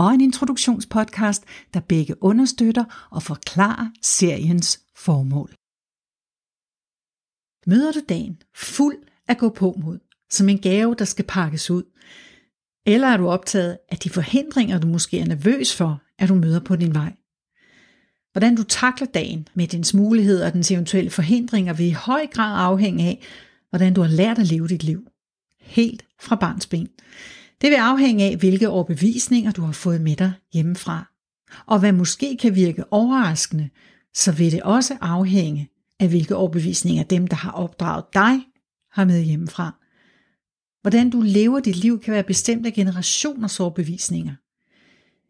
og en introduktionspodcast, der begge understøtter og forklarer seriens formål. Møder du dagen fuld af gå på mod, som en gave, der skal pakkes ud? Eller er du optaget af de forhindringer, du måske er nervøs for, at du møder på din vej? Hvordan du takler dagen med dens muligheder og dens eventuelle forhindringer vil i høj grad afhænge af, hvordan du har lært at leve dit liv. Helt fra barns ben. Det vil afhænge af, hvilke overbevisninger du har fået med dig hjemmefra. Og hvad måske kan virke overraskende, så vil det også afhænge af, hvilke overbevisninger dem, der har opdraget dig, har med hjemmefra. Hvordan du lever dit liv kan være bestemt af generationers overbevisninger.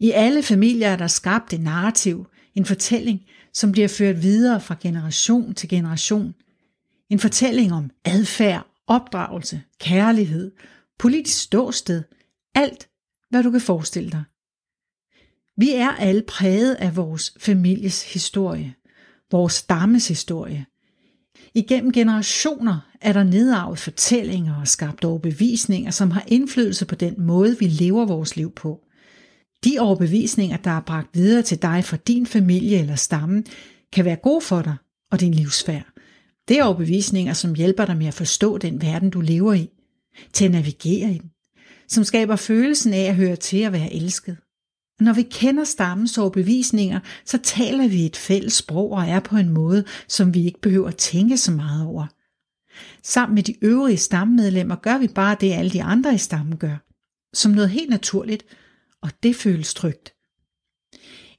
I alle familier er der skabt et narrativ, en fortælling, som bliver ført videre fra generation til generation. En fortælling om adfærd, opdragelse, kærlighed, politisk ståsted, alt hvad du kan forestille dig. Vi er alle præget af vores families historie, vores stammes historie. Igennem generationer er der nedarvet fortællinger og skabt overbevisninger, som har indflydelse på den måde, vi lever vores liv på. De overbevisninger, der er bragt videre til dig fra din familie eller stamme, kan være gode for dig og din livsfærd. Det er overbevisninger, som hjælper dig med at forstå den verden, du lever i, til at navigere i den, som skaber følelsen af at høre til at være elsket. Når vi kender stammens overbevisninger, så taler vi et fælles sprog og er på en måde, som vi ikke behøver at tænke så meget over. Sammen med de øvrige stammemedlemmer gør vi bare det, alle de andre i stammen gør, som noget helt naturligt, og det føles trygt.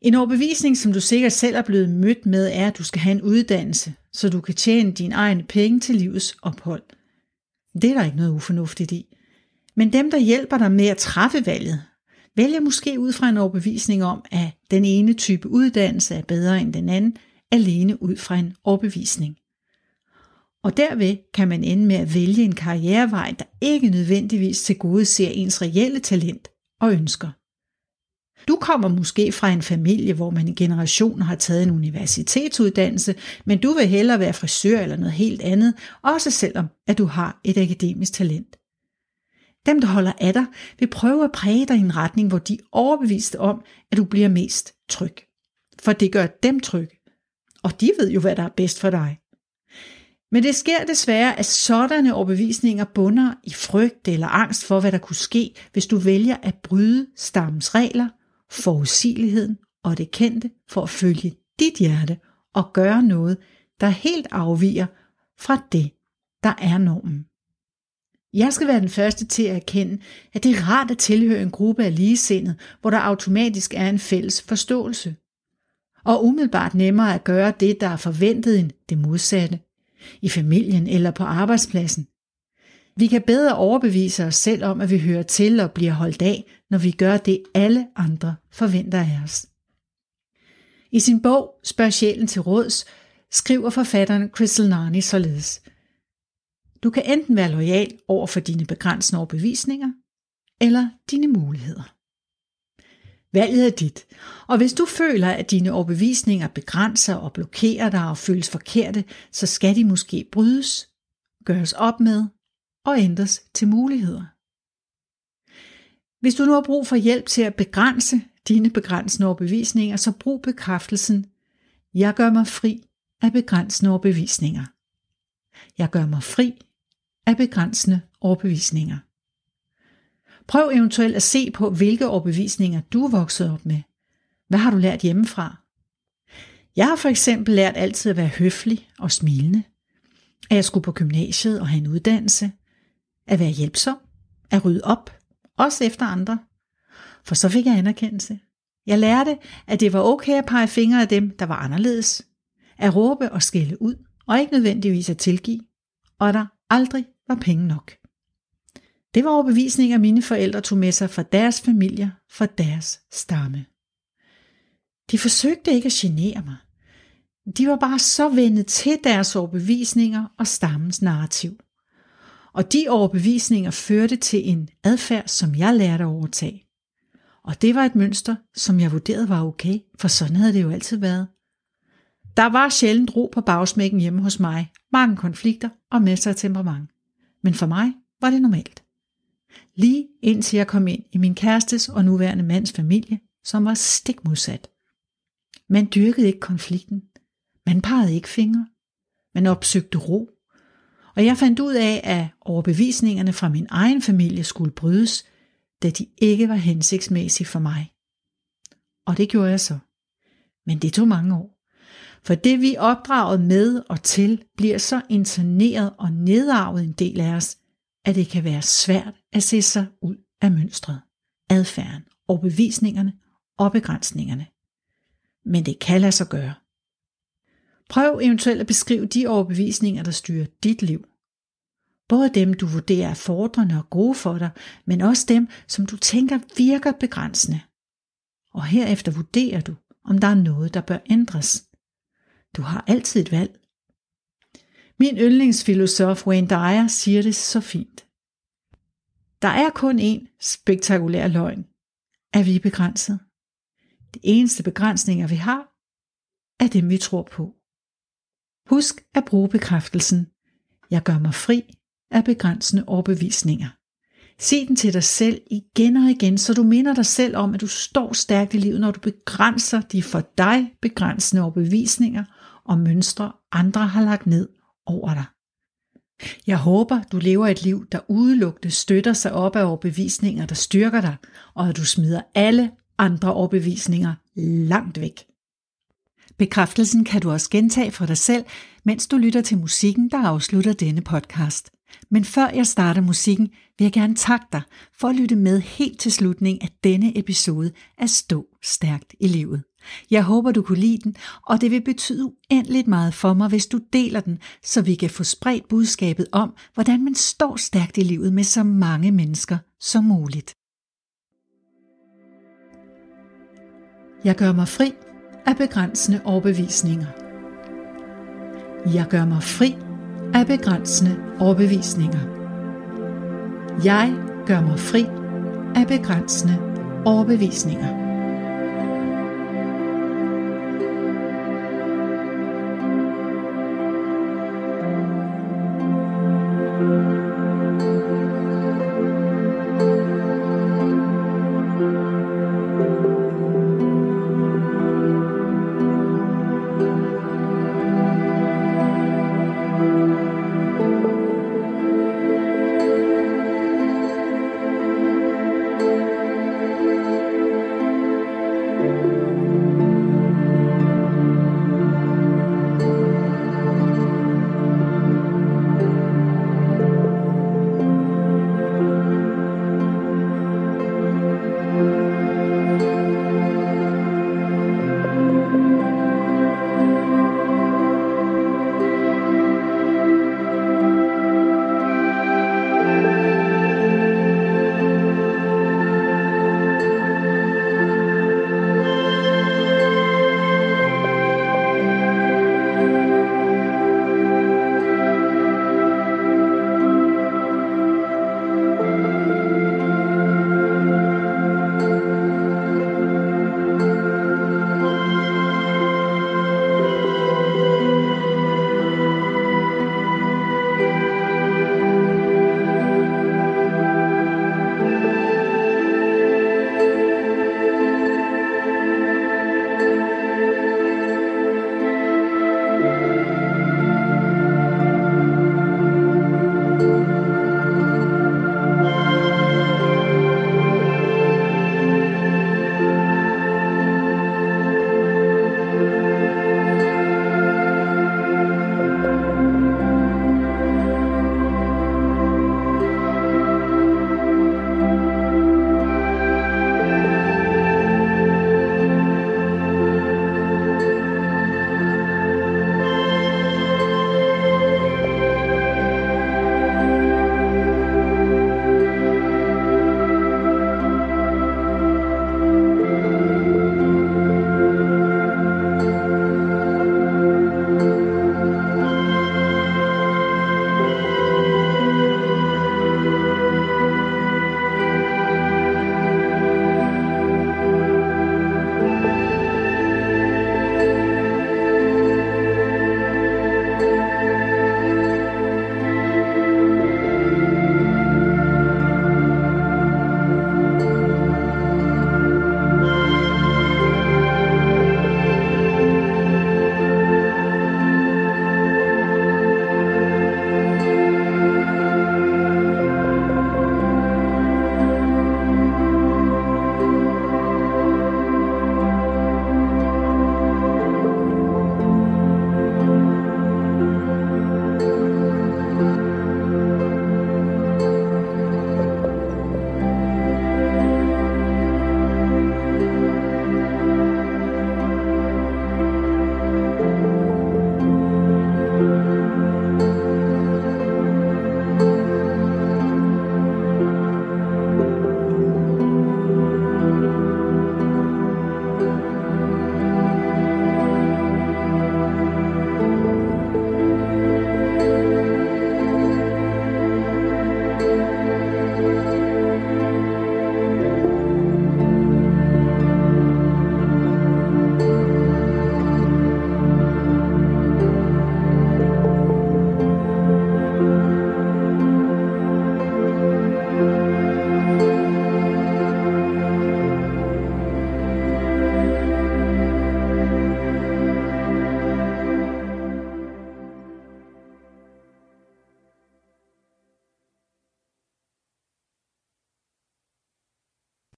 En overbevisning, som du sikkert selv er blevet mødt med, er, at du skal have en uddannelse, så du kan tjene dine egne penge til livets ophold. Det er der ikke noget ufornuftigt i. Men dem, der hjælper dig med at træffe valget, vælger måske ud fra en overbevisning om, at den ene type uddannelse er bedre end den anden, alene ud fra en overbevisning. Og derved kan man ende med at vælge en karrierevej, der ikke nødvendigvis til gode ser ens reelle talent og ønsker. Du kommer måske fra en familie, hvor man i generationer har taget en universitetsuddannelse, men du vil hellere være frisør eller noget helt andet, også selvom at du har et akademisk talent. Dem, der holder af dig, vil prøve at præge dig i en retning, hvor de er overbeviste om, at du bliver mest tryg. For det gør dem trygge. Og de ved jo, hvad der er bedst for dig. Men det sker desværre, at sådanne overbevisninger bunder i frygt eller angst for, hvad der kunne ske, hvis du vælger at bryde stammens regler, forudsigeligheden og det kendte for at følge dit hjerte og gøre noget, der helt afviger fra det, der er normen. Jeg skal være den første til at erkende, at det er rart at tilhøre en gruppe af ligesindede, hvor der automatisk er en fælles forståelse. Og umiddelbart nemmere at gøre det, der er forventet end det modsatte. I familien eller på arbejdspladsen. Vi kan bedre overbevise os selv om, at vi hører til og bliver holdt af, når vi gør det, alle andre forventer af os. I sin bog Spørg sjælen til råds skriver forfatteren Crystal Narni således – du kan enten være lojal over for dine begrænsende overbevisninger, eller dine muligheder. Valget er dit, og hvis du føler, at dine overbevisninger begrænser og blokerer dig og føles forkerte, så skal de måske brydes, gøres op med og ændres til muligheder. Hvis du nu har brug for hjælp til at begrænse dine begrænsende overbevisninger, så brug bekræftelsen, jeg gør mig fri af begrænsende overbevisninger. Jeg gør mig fri af begrænsende overbevisninger. Prøv eventuelt at se på, hvilke overbevisninger du er vokset op med. Hvad har du lært hjemmefra? Jeg har for eksempel lært altid at være høflig og smilende. At jeg skulle på gymnasiet og have en uddannelse. At være hjælpsom. At rydde op. Også efter andre. For så fik jeg anerkendelse. Jeg lærte, at det var okay at pege fingre af dem, der var anderledes. At råbe og skælde ud, og ikke nødvendigvis at tilgive. Og at der aldrig var penge nok. Det var overbevisninger, mine forældre tog med sig fra deres familier, fra deres stamme. De forsøgte ikke at genere mig. De var bare så vendet til deres overbevisninger og stammens narrativ. Og de overbevisninger førte til en adfærd, som jeg lærte at overtage. Og det var et mønster, som jeg vurderede var okay, for sådan havde det jo altid været. Der var sjældent ro på bagsmækken hjemme hos mig, mange konflikter og masser af temperament. Men for mig var det normalt. Lige indtil jeg kom ind i min kærestes og nuværende mands familie, som var stik modsat. Man dyrkede ikke konflikten. Man pegede ikke fingre. Man opsøgte ro. Og jeg fandt ud af, at overbevisningerne fra min egen familie skulle brydes, da de ikke var hensigtsmæssige for mig. Og det gjorde jeg så. Men det tog mange år. For det vi opdraget med og til, bliver så interneret og nedarvet en del af os, at det kan være svært at se sig ud af mønstret, adfærden, overbevisningerne og begrænsningerne. Men det kan lade sig gøre. Prøv eventuelt at beskrive de overbevisninger, der styrer dit liv. Både dem, du vurderer er fordrende og gode for dig, men også dem, som du tænker virker begrænsende. Og herefter vurderer du, om der er noget, der bør ændres. Du har altid et valg. Min yndlingsfilosof Wayne Dyer siger det så fint. Der er kun én spektakulær løgn, at vi er begrænset. De eneste begrænsninger, vi har, er dem, vi tror på. Husk at bruge bekræftelsen. Jeg gør mig fri af begrænsende overbevisninger. Se den til dig selv igen og igen, så du minder dig selv om, at du står stærkt i livet, når du begrænser de for dig begrænsende overbevisninger og mønstre, andre har lagt ned over dig. Jeg håber, du lever et liv, der udelukkende støtter sig op af overbevisninger, der styrker dig, og at du smider alle andre overbevisninger langt væk. Bekræftelsen kan du også gentage for dig selv, mens du lytter til musikken, der afslutter denne podcast. Men før jeg starter musikken, vil jeg gerne takke dig for at lytte med helt til slutningen af denne episode af Stå Stærkt i Livet. Jeg håber, du kunne lide den, og det vil betyde uendeligt meget for mig, hvis du deler den, så vi kan få spredt budskabet om, hvordan man står stærkt i livet med så mange mennesker som muligt. Jeg gør mig fri af begrænsende overbevisninger. Jeg gør mig fri af begrænsende overbevisninger. Jeg gør mig fri af begrænsende overbevisninger.